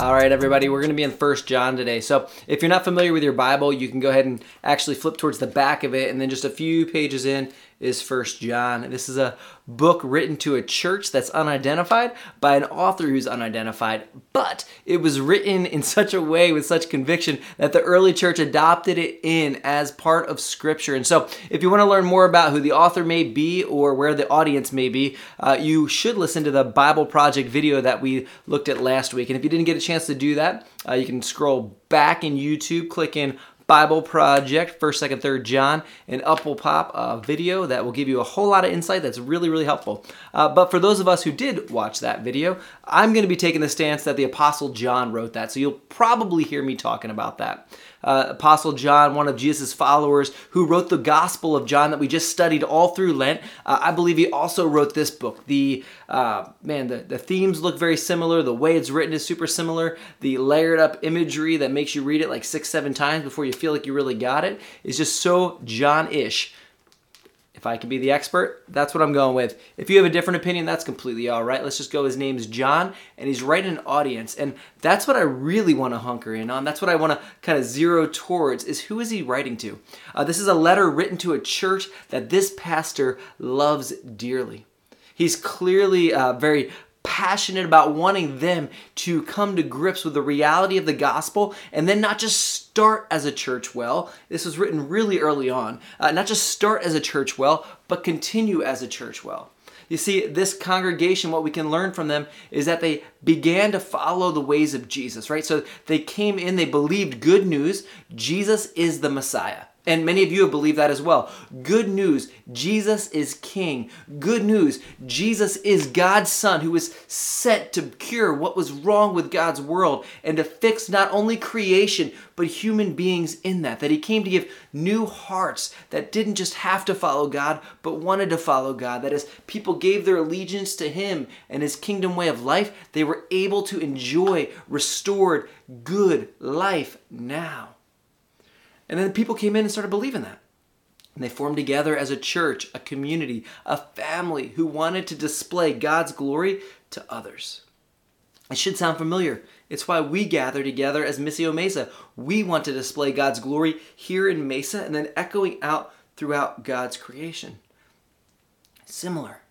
All right, everybody, we're going to be in First John today. So, if you're not familiar with your Bible, you can go ahead and actually flip towards the back of it, and then just a few pages in is First John. This is a book written to a church that's unidentified by an author who's unidentified, but it was written in such a way with such conviction that the early church adopted it in as part of Scripture. And so, if you want to learn more about who the author may be or where the audience may be, uh, you should listen to the Bible Project video that we looked at last week. And if you didn't get a chance to do that, uh, you can scroll back in YouTube, click in Bible Project, first, second, third John, and up will pop a video that will give you a whole lot of insight that's really, really helpful. Uh, but for those of us who did watch that video, I'm going to be taking the stance that the Apostle John wrote that. So you'll probably hear me talking about that uh, Apostle John, one of Jesus' followers, who wrote the Gospel of John that we just studied all through Lent. Uh, I believe he also wrote this book. The uh, man, the, the themes look very similar. The way it's written is super similar. The layered up imagery that makes you read it like six, seven times before you feel like you really got it is just so John-ish. If I can be the expert, that's what I'm going with. If you have a different opinion, that's completely all right. Let's just go. His name's John, and he's writing an audience, and that's what I really want to hunker in on. That's what I want to kind of zero towards is who is he writing to? Uh, this is a letter written to a church that this pastor loves dearly. He's clearly uh, very passionate about wanting them to come to grips with the reality of the gospel and then not just start as a church well. This was written really early on. Uh, not just start as a church well, but continue as a church well. You see, this congregation, what we can learn from them is that they began to follow the ways of Jesus, right? So they came in, they believed good news Jesus is the Messiah. And many of you have believed that as well. Good news, Jesus is King. Good news, Jesus is God's Son who was sent to cure what was wrong with God's world and to fix not only creation, but human beings in that. That He came to give new hearts that didn't just have to follow God, but wanted to follow God. That as people gave their allegiance to Him and His kingdom way of life, they were able to enjoy restored, good life now. And then people came in and started believing that. And they formed together as a church, a community, a family who wanted to display God's glory to others. It should sound familiar. It's why we gather together as Missio Mesa. We want to display God's glory here in Mesa and then echoing out throughout God's creation. Similar.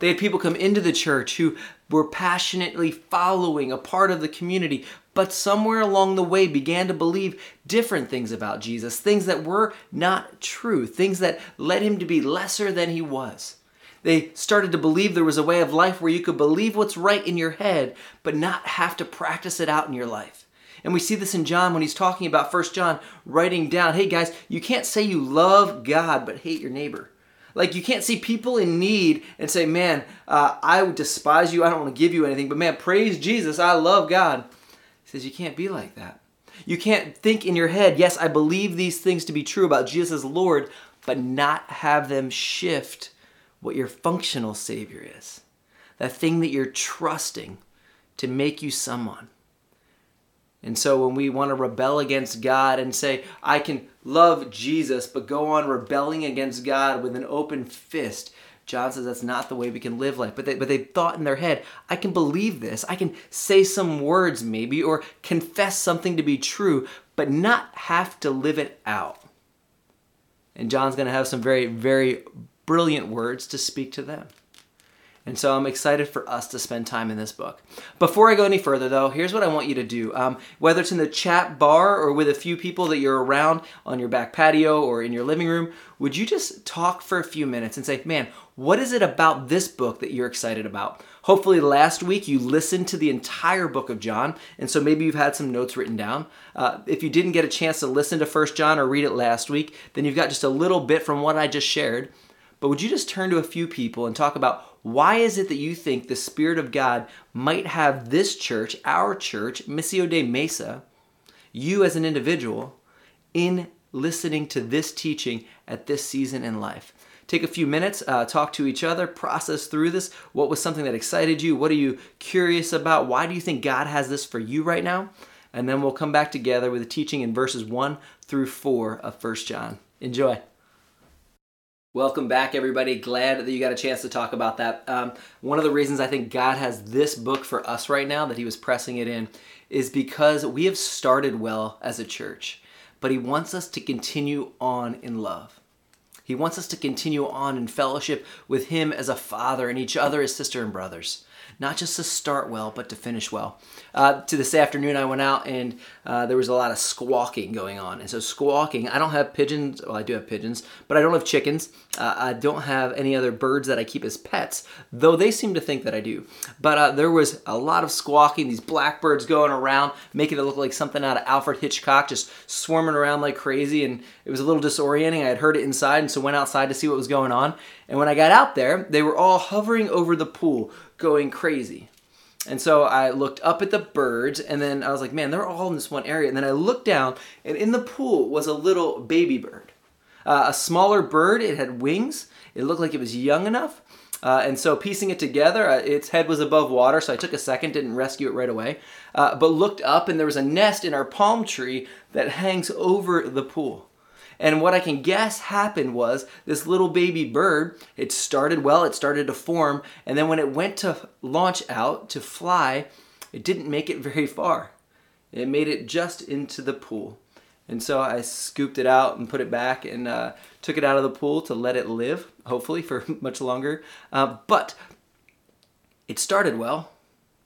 They had people come into the church who were passionately following a part of the community, but somewhere along the way began to believe different things about Jesus, things that were not true, things that led him to be lesser than he was. They started to believe there was a way of life where you could believe what's right in your head, but not have to practice it out in your life. And we see this in John when he's talking about First John, writing down, hey guys, you can't say you love God but hate your neighbor. Like you can't see people in need and say, man, uh, I despise you. I don't want to give you anything, but man, praise Jesus. I love God says you can't be like that. You can't think in your head, yes, I believe these things to be true about Jesus as Lord, but not have them shift what your functional Savior is. That thing that you're trusting to make you someone. And so when we want to rebel against God and say, I can love Jesus, but go on rebelling against God with an open fist, John says that's not the way we can live life. But they, but they thought in their head, I can believe this. I can say some words maybe or confess something to be true, but not have to live it out. And John's going to have some very, very brilliant words to speak to them. And so I'm excited for us to spend time in this book. Before I go any further, though, here's what I want you to do. Um, whether it's in the chat bar or with a few people that you're around on your back patio or in your living room, would you just talk for a few minutes and say, man, what is it about this book that you're excited about? Hopefully, last week you listened to the entire book of John, and so maybe you've had some notes written down. Uh, if you didn't get a chance to listen to First John or read it last week, then you've got just a little bit from what I just shared. But would you just turn to a few people and talk about why is it that you think the Spirit of God might have this church, our church, Missio de Mesa, you as an individual, in listening to this teaching at this season in life? Take a few minutes, uh, talk to each other, process through this. What was something that excited you? What are you curious about? Why do you think God has this for you right now? And then we'll come back together with a teaching in verses 1 through 4 of First John. Enjoy. Welcome back, everybody. Glad that you got a chance to talk about that. Um, one of the reasons I think God has this book for us right now, that He was pressing it in, is because we have started well as a church, but He wants us to continue on in love. He wants us to continue on in fellowship with Him as a father and each other as sister and brothers not just to start well, but to finish well. Uh, to this afternoon, I went out and uh, there was a lot of squawking going on. And so, squawking, I don't have pigeons. Well, I do have pigeons, but I don't have chickens. Uh, I don't have any other birds that I keep as pets, though they seem to think that I do. But uh, there was a lot of squawking, these blackbirds going around, making it look like something out of Alfred Hitchcock, just swarming around like crazy. And it was a little disorienting. I had heard it inside, and so went outside to see what was going on. And when I got out there, they were all hovering over the pool, going crazy. And so I looked up at the birds, and then I was like, man, they're all in this one area. And then I looked down, and in the pool was a little baby bird. Uh, a smaller bird, it had wings. It looked like it was young enough. Uh, and so piecing it together, uh, its head was above water, so I took a second, didn't rescue it right away, uh, but looked up, and there was a nest in our palm tree that hangs over the pool. And what I can guess happened was this little baby bird, it started well, it started to form, and then when it went to launch out to fly, it didn't make it very far. It made it just into the pool. And so I scooped it out and put it back and uh, took it out of the pool to let it live, hopefully for much longer. Uh, but it started well.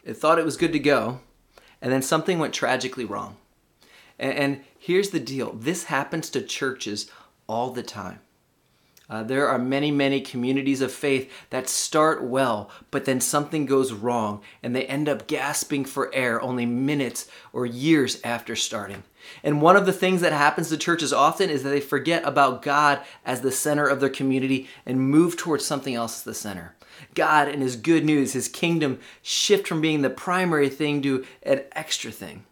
It thought it was good to go. And then something went tragically wrong. And, and here's the deal this happens to churches all the time. Uh, there are many, many communities of faith that start well, but then something goes wrong and they end up gasping for air only minutes or years after starting. And one of the things that happens to churches often is that they forget about God as the center of their community and move towards something else as the center. God and His good news, His kingdom shift from being the primary thing to an extra thing.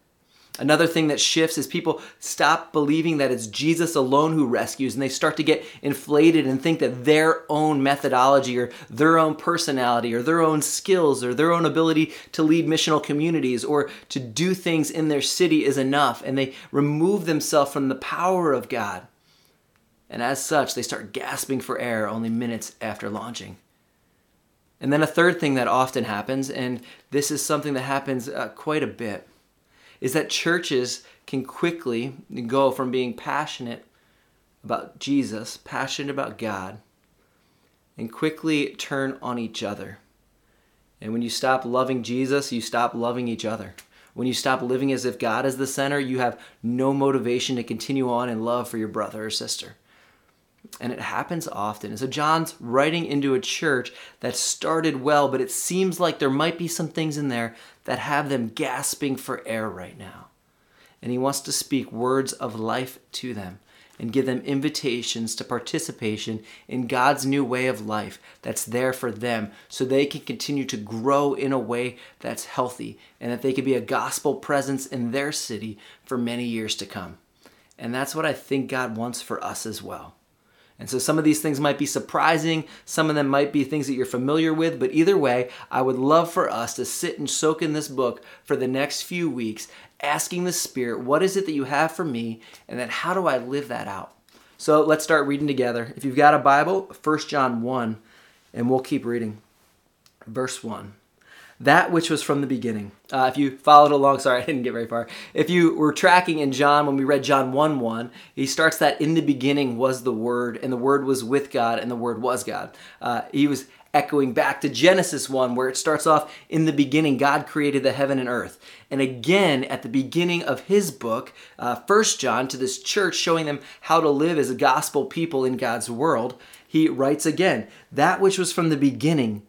Another thing that shifts is people stop believing that it's Jesus alone who rescues and they start to get inflated and think that their own methodology or their own personality or their own skills or their own ability to lead missional communities or to do things in their city is enough and they remove themselves from the power of God. And as such, they start gasping for air only minutes after launching. And then a third thing that often happens, and this is something that happens uh, quite a bit is that churches can quickly go from being passionate about Jesus, passionate about God, and quickly turn on each other. And when you stop loving Jesus, you stop loving each other. When you stop living as if God is the center, you have no motivation to continue on in love for your brother or sister. And it happens often. And so John's writing into a church that started well, but it seems like there might be some things in there that have them gasping for air right now. And he wants to speak words of life to them and give them invitations to participation in God's new way of life that's there for them so they can continue to grow in a way that's healthy and that they can be a gospel presence in their city for many years to come. And that's what I think God wants for us as well. And so some of these things might be surprising, some of them might be things that you're familiar with, but either way, I would love for us to sit and soak in this book for the next few weeks, asking the Spirit, what is it that you have for me, and then how do I live that out? So let's start reading together. If you've got a Bible, 1 John 1, and we'll keep reading. Verse 1 that which was from the beginning. Uh, if you followed along, sorry, I didn't get very far. If you were tracking in John, when we read John 1 1, he starts that in the beginning was the Word, and the Word was with God, and the Word was God. Uh, he was echoing back to Genesis 1, where it starts off in the beginning, God created the heaven and earth. And again, at the beginning of his book, uh, 1 John, to this church, showing them how to live as a gospel people in God's world, he writes again, That which was from the beginning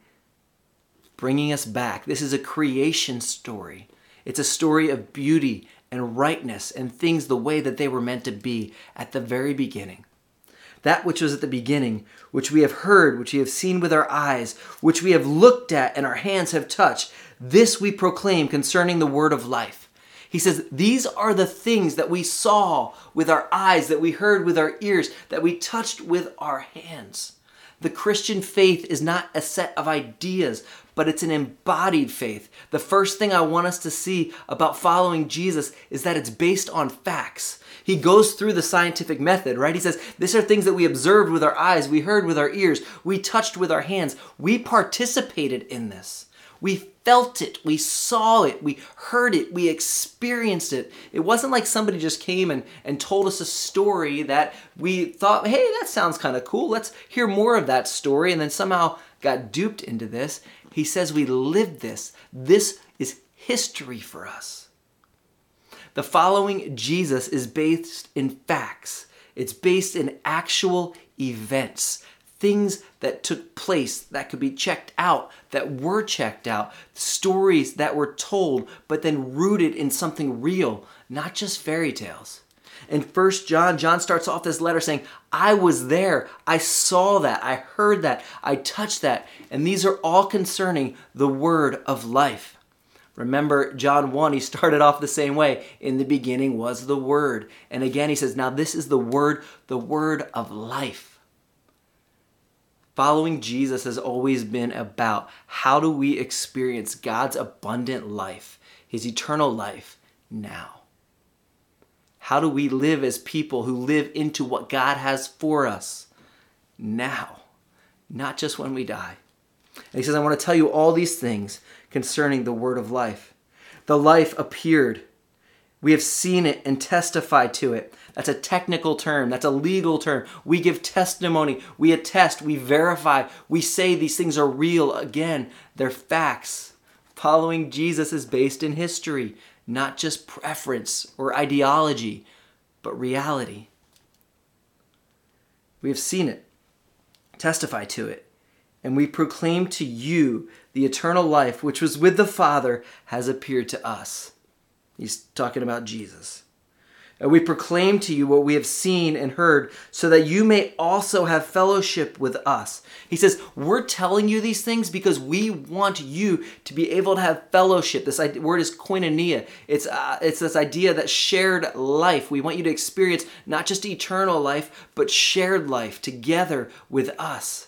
bringing us back. This is a creation story. It's a story of beauty and rightness and things the way that they were meant to be at the very beginning. That which was at the beginning, which we have heard, which we have seen with our eyes, which we have looked at and our hands have touched, this we proclaim concerning the word of life. He says, These are the things that we saw with our eyes, that we heard with our ears, that we touched with our hands. The Christian faith is not a set of ideas, but it's an embodied faith. The first thing I want us to see about following Jesus is that it's based on facts. He goes through the scientific method, right? He says, These are things that we observed with our eyes, we heard with our ears, we touched with our hands, we participated in this. We felt it, we saw it, we heard it, we experienced it. It wasn't like somebody just came and, and told us a story that we thought, hey, that sounds kind of cool. Let's hear more of that story, and then somehow got duped into this. He says we lived this. This is history for us. The following Jesus is based in facts. It's based in actual events things that took place that could be checked out, that were checked out, stories that were told, but then rooted in something real, not just fairy tales. In First John, John starts off this letter saying, I was there, I saw that, I heard that, I touched that, and these are all concerning the word of life. Remember, John 1, he started off the same way. In the beginning was the Word. And again, he says, Now this is the Word, the Word of life. Following Jesus has always been about how do we experience God's abundant life, His eternal life now? How do we live as people who live into what God has for us now, not just when we die? And He says, I want to tell you all these things concerning the word of life. The life appeared. We have seen it and testified to it. That's a technical term. That's a legal term. We give testimony. We attest. We verify. We say these things are real. Again, they're facts. Following Jesus is based in history, not just preference or ideology, but reality. We have seen it, testify to it, and we proclaim to you the eternal life which was with the Father has appeared to us. He's talking about Jesus. And we proclaim to you what we have seen and heard, so that you may also have fellowship with us. He says, We're telling you these things because we want you to be able to have fellowship. This word is koinonia. It's, uh, it's this idea that shared life. We want you to experience not just eternal life, but shared life together with us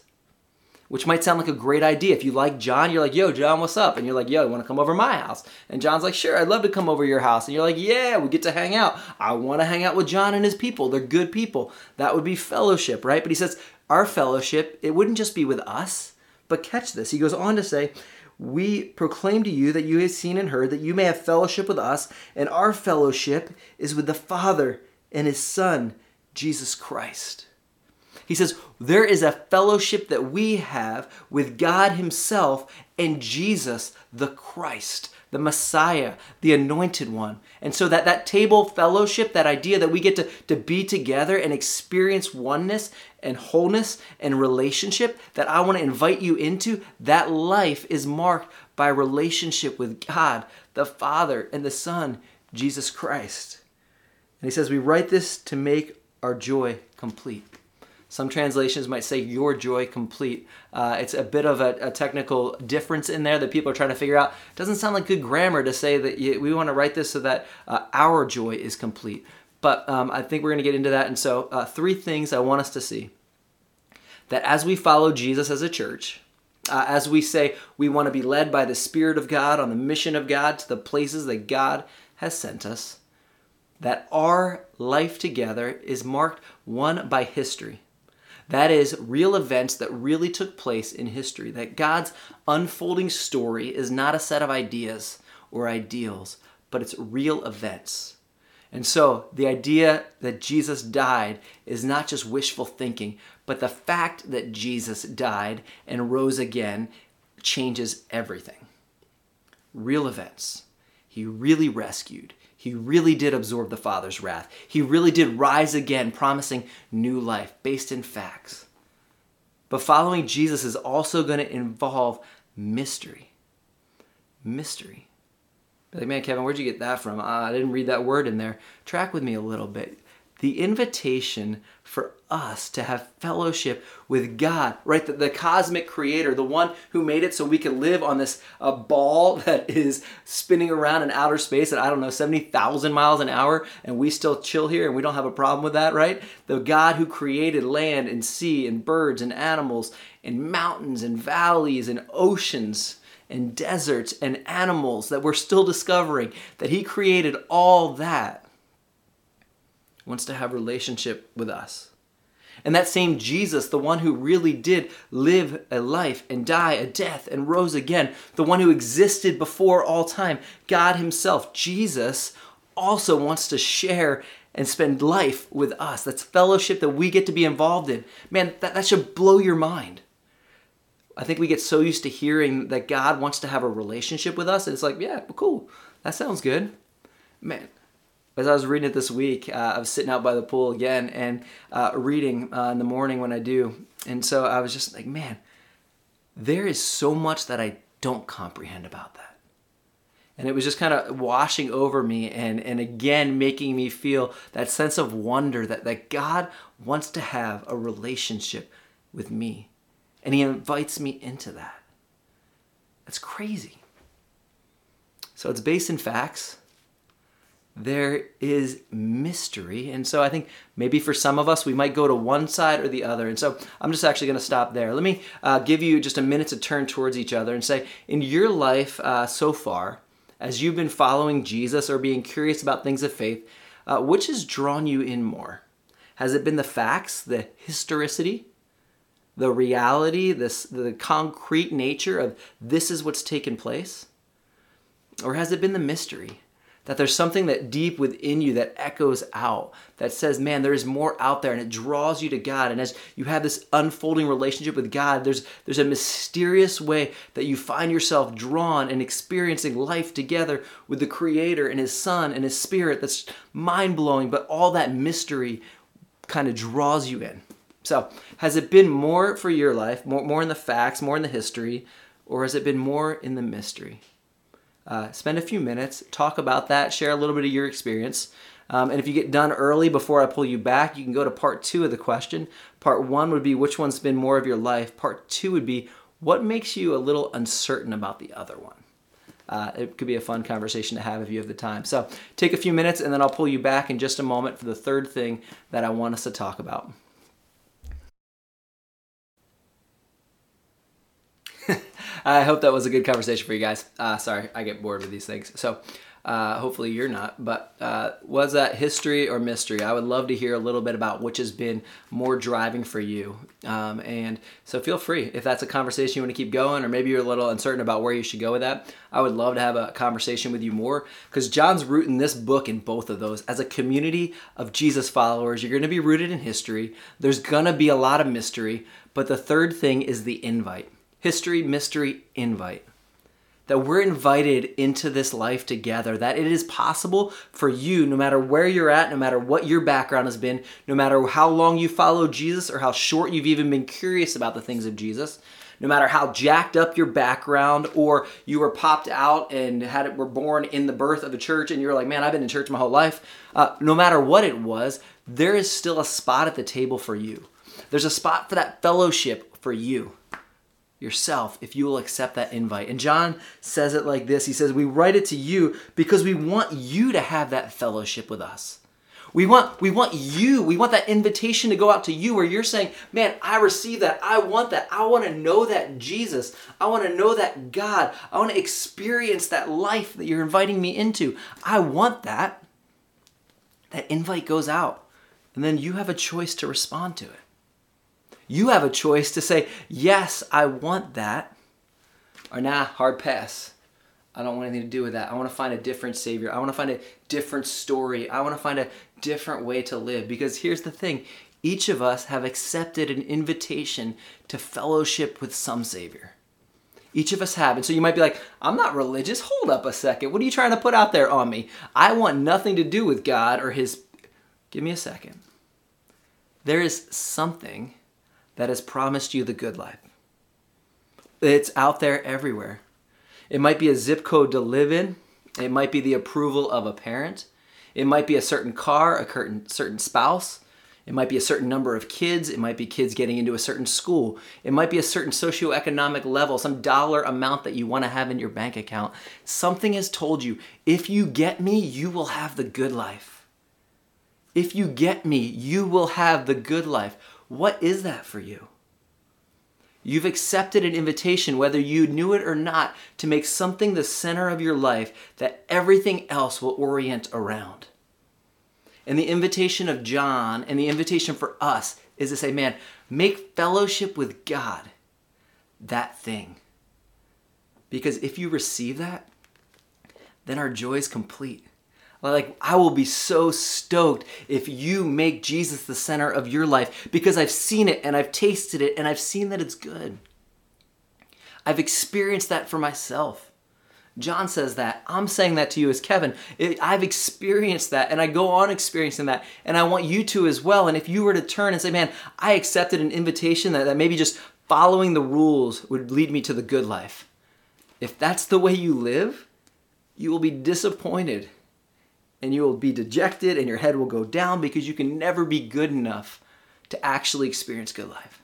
which might sound like a great idea. If you like John, you're like, yo, John, what's up? And you're like, yo, you want to come over my house? And John's like, sure, I'd love to come over your house. And you're like, yeah, we get to hang out. I want to hang out with John and his people. They're good people. That would be fellowship, right? But he says, our fellowship, it wouldn't just be with us, but catch this. He goes on to say, we proclaim to you that you have seen and heard, that you may have fellowship with us, and our fellowship is with the Father and his Son, Jesus Christ. He says, There is a fellowship that we have with God Himself and Jesus the Christ, the Messiah, the anointed one. And so that, that table fellowship, that idea that we get to, to be together and experience oneness and wholeness and relationship that I want to invite you into, that life is marked by relationship with God, the Father, and the Son, Jesus Christ. And he says, We write this to make our joy complete. Some translations might say your joy complete. Uh, it's a bit of a, a, technical difference in there that people are trying to figure out. It doesn't sound like good grammar to say that you, we want to write this so that uh, our joy is complete. But um, I think we're going to get into that. And so, uh, three things I want us to see that as we follow Jesus as a church, uh, as we say we want to be led by the Spirit of God on the mission of God to the places that God has sent us, that our life together is marked one by history that is, real events that really took place in history. That God's unfolding story is not a set of ideas or ideals, but it's real events. And so the idea that Jesus died is not just wishful thinking, but the fact that Jesus died and rose again changes everything. Real events. He really rescued. He really did absorb the Father's wrath. He really did rise again, promising new life based in facts. But following Jesus is also going to involve mystery. Mystery. Like, man, Kevin, where'd you get that from? Uh, I didn't read that word in there. Track with me a little bit the invitation for us to have fellowship with God, right? The, the, cosmic creator, the one who made it so we can live on this uh, ball that is spinning around in outer space at, I don't know, 70,000 miles an hour, and we still chill here and we don't have a problem with that, right? The God who created land and sea and birds and animals and mountains and valleys and oceans and deserts and animals that we're still discovering, that He created all that, wants to have relationship with us. And that same Jesus, the one who really did live a life and die a death and rose again, the one who existed before all time, God Himself, Jesus, also wants to share and spend life with us. That's fellowship that we get to be involved in. Man, that, that should blow your mind. I think we get so used to hearing that God wants to have a relationship with us, and it's like, yeah, cool. That sounds good. Man, as I was reading it this week, uh, I was sitting out by the pool again and uh, reading uh, in the morning when I do. And so I was just like, man, there is so much that I don't comprehend about that. And it was just kind of washing over me and, and again making me feel that sense of wonder that, that God wants to have a relationship with me. And He invites me into that. That's crazy. So it's based in facts there is mystery. And so I think maybe for some of us, we might go to one side or the other. And so I'm just actually going to stop there. Let me uh, give you just a minute to turn towards each other and say, in your life uh, so far, as you've been following Jesus or being curious about things of faith, uh, which has drawn you in more? Has it been the facts, the historicity, the reality, this, the concrete nature of this is what's taken place? Or has it been the mystery? That there's something that deep within you that echoes out that says man there is more out there and it draws you to god. And as you have this unfolding relationship with god there's there's a mysterious way that you find yourself drawn and experiencing life together with the creator and his son and his spirit that's mind-blowing but all that mystery kind of draws you in. So has it been more for your life more, more in the facts more in the history or has it been more in the mystery uh, spend a few minutes, talk about that, share a little bit of your experience. Um, and if you get done early before I pull you back, you can go to part two of the question. Part one would be which one's been more of your life. Part two would be what makes you a little uncertain about the other one. Uh, it could be a fun conversation to have if you have the time. So take a few minutes and then I'll pull you back in just a moment for the third thing that I want us to talk about. I hope that was a good conversation for you guys. Uh, sorry, I get bored with these things. So uh, hopefully you're not. But uh, was that history or mystery? I would love to hear a little bit about which has been more driving for you. Um, and so feel free if that's a conversation you want to keep going, or maybe you're a little uncertain about where you should go with that. I would love to have a conversation with you more because John's rooting this book in both of those. As a community of Jesus followers, you're going to be rooted in history. There's going to be a lot of mystery, but the third thing is the invite history, mystery, invite. That we're invited into this life together, that it is possible for you, no matter where you're at, no matter what your background has been, no matter how long you follow Jesus or how short you've even been curious about the things of Jesus, no matter how jacked up your background or you were popped out and had it were born in the birth of a church and you're like man i've been in church my whole life. Uh, no matter what it was there is still a spot at the table for you. There's a spot for that fellowship for you yourself if you will accept that invite. And John says it like this He says, We write it to you because we want you to have that fellowship with us. We want, we want you, we want that invitation to go out to you where you're saying, Man, I receive that. I want that. I want to know that Jesus. I want to know that God. I want to experience that life that you're inviting me into. I want that. That invite goes out. And then you have a choice to respond to it. You have a choice to say, yes, I want that, or nah, hard pass. I don't want anything to do with that. I want to find a different Savior. I want to find a different story. I want to find a different way to live. Because here's the thing each of us have accepted an invitation to fellowship with some Savior. Each of us have. And so you might be like, I'm not religious. Hold up a second. What are you trying to put out there on me? I want nothing to do with God or His. Give me a second. There is something that has promised you the good life. It's out there everywhere. It might be a zip code to live in, it might be the approval of a parent, it might be a certain car, a certain, certain spouse. It might be a certain number of kids. It might be kids getting into a certain school. It might be a certain socioeconomic level, some dollar amount that you want to have in your bank account. Something has told you if you get me, you will have the good life. If you get me, you will have the good life. What is that for you? You've accepted an invitation, whether you knew it or not, to make something the center of your life that everything else will orient around. And the invitation of John and the invitation for us is to say, man, make fellowship with God that thing. Because if you receive that, then our joy is complete. Like, I will be so stoked if you make Jesus the center of your life because I've seen it and I've tasted it and I've seen that it's good. I've experienced that for myself. John says that. I'm saying that to you as Kevin. I've experienced that and I go on experiencing that and I want you to as well. And if you were to turn and say, man, I accepted an invitation that, that maybe just following the rules would lead me to the good life. If that's the way you live, you will be disappointed and you will be dejected and your head will go down because you can never be good enough to actually experience good life.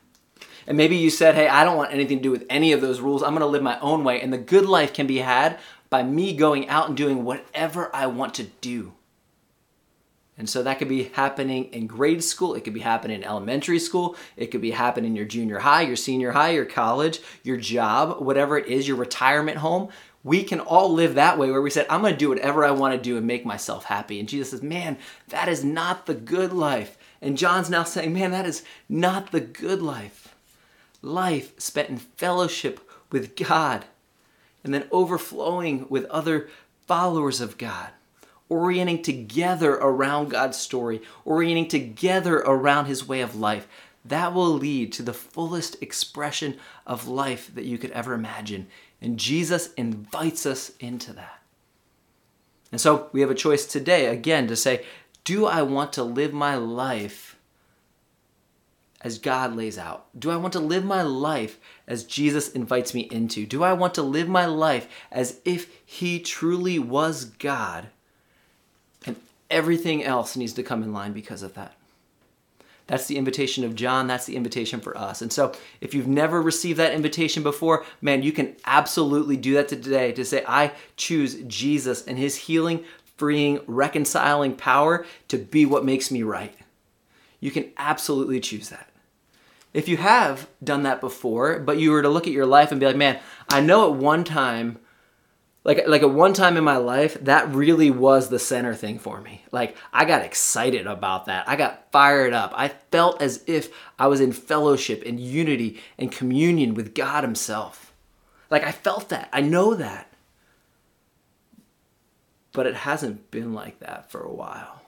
And maybe you said, hey, I don't want anything to do with any of those rules. I'm to live my own way. And the good life can be had by me going out and doing whatever I want to do. And so that could be happening in grade school, it could be happening in elementary school, it could be happening in your junior high, your senior high, your college, your job, whatever it is, your retirement home we can all live that way where we said, I'm going to do whatever I want to do and make myself happy. And Jesus says, Man, that is not the good life. And John's now saying, Man, that is not the good life. Life spent in fellowship with God and then overflowing with other followers of God, orienting together around God's story, orienting together around His way of life. That will lead to the fullest expression of life that you could ever imagine and Jesus invites us into that. And so we have a choice today, again, to say, do I want to live my life as God lays out? Do I want to live my life as Jesus invites me into? Do I want to live my life as if He truly was God and everything else needs to come in line because of that? That's the invitation of John. That's the invitation for us. And so, if you've never received that invitation before, man, you can absolutely do that today to say, I choose Jesus and his healing, freeing, reconciling power to be what makes me right. You can absolutely choose that. If you have done that before, but you were to look at your life and be like, man, I know at one time like like at one time in my life that really was the center thing for me. Like i got excited about that. I got fired up. I felt as if i was in fellowship and unity and communion with god himself. Like i felt that. I know that. But it hasn't been like that for a while.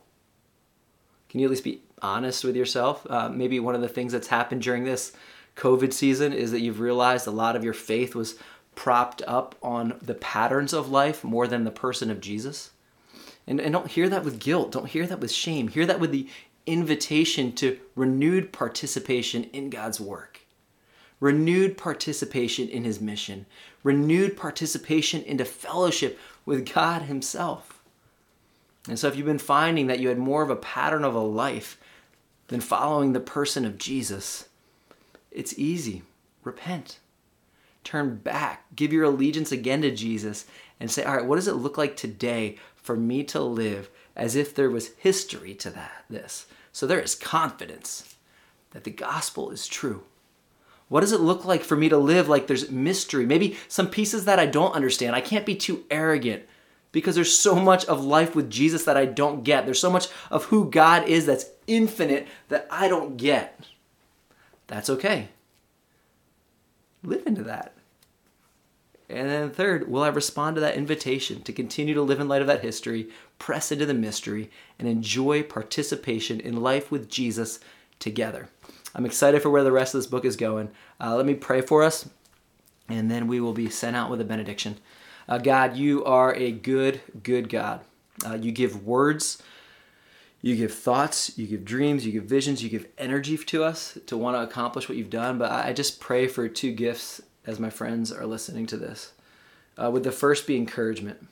Can you at least be honest with yourself? Uh, maybe one of the things that's happened during this covid season is that you've realized a lot of your faith was propped up on the patterns of life more than the person of Jesus. And, and don't hear that with guilt. Don't hear that with shame. Hear that with the invitation to renewed participation in God's work, renewed participation in His mission, renewed participation into fellowship with God Himself. And so, if you've been finding that you had more of a pattern of a life than following the person of Jesus, it's easy. Repent turn back, give your allegiance again to Jesus, and say, all right, what does it look like today for me to live as if there was history to that this? So there is confidence that the gospel is true. What does it look like for me to live like there's mystery? Maybe some pieces that I don't understand. I can't be too arrogant because there's so much of life with Jesus that I don't get. There's so much of who God is that's infinite that I don't get. That's okay. Live into that. And then third, will I respond to that invitation to continue to live in light of that history, press into the mystery, and enjoy participation in life with Jesus together? I'm excited for where the rest of this book is going. Uh, let me pray for us, and then we will be sent out with a benediction. Uh, God, you are a good, good God. Uh, you give words, you give thoughts, you give dreams, you give visions, you give energy to us to want to accomplish what you've done. But I just pray for two gifts as my friends are listening to this. Uh, would the first be encouragement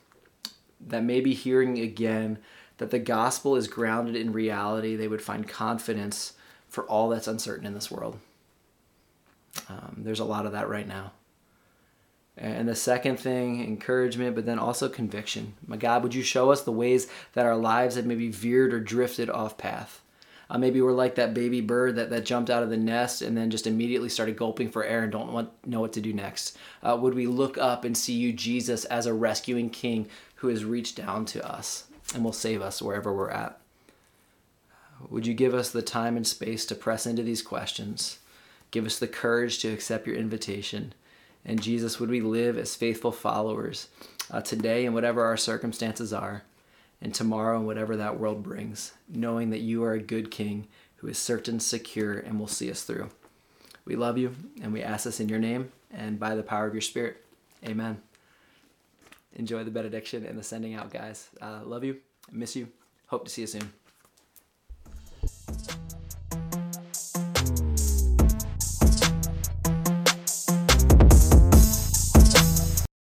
that maybe hearing again that the gospel is grounded in reality, they would find confidence for all that's uncertain in this world. Um, there's a lot of that right now. And the second thing, encouragement, but then also conviction. My God, would you show us the ways that our lives have maybe veered or drifted off path? Uh, maybe we're like that baby bird that, that jumped out of the nest and then just immediately started gulping for air and don't want, know what to do next. Uh, would we look up and see you, Jesus, as a rescuing king who has reached down to us and will save us wherever we're at? Would you give us the time and space to press into these questions? Give us the courage to accept your invitation. And Jesus, would we live as faithful followers uh, today and whatever our circumstances are, and tomorrow and whatever that world brings, knowing that you are a good King who is certain, secure, and will see us through. We love you, and we ask this in your name and by the power of your Spirit. Amen. Enjoy the benediction and the sending out, guys. Uh, love you. miss you. Hope to see you soon.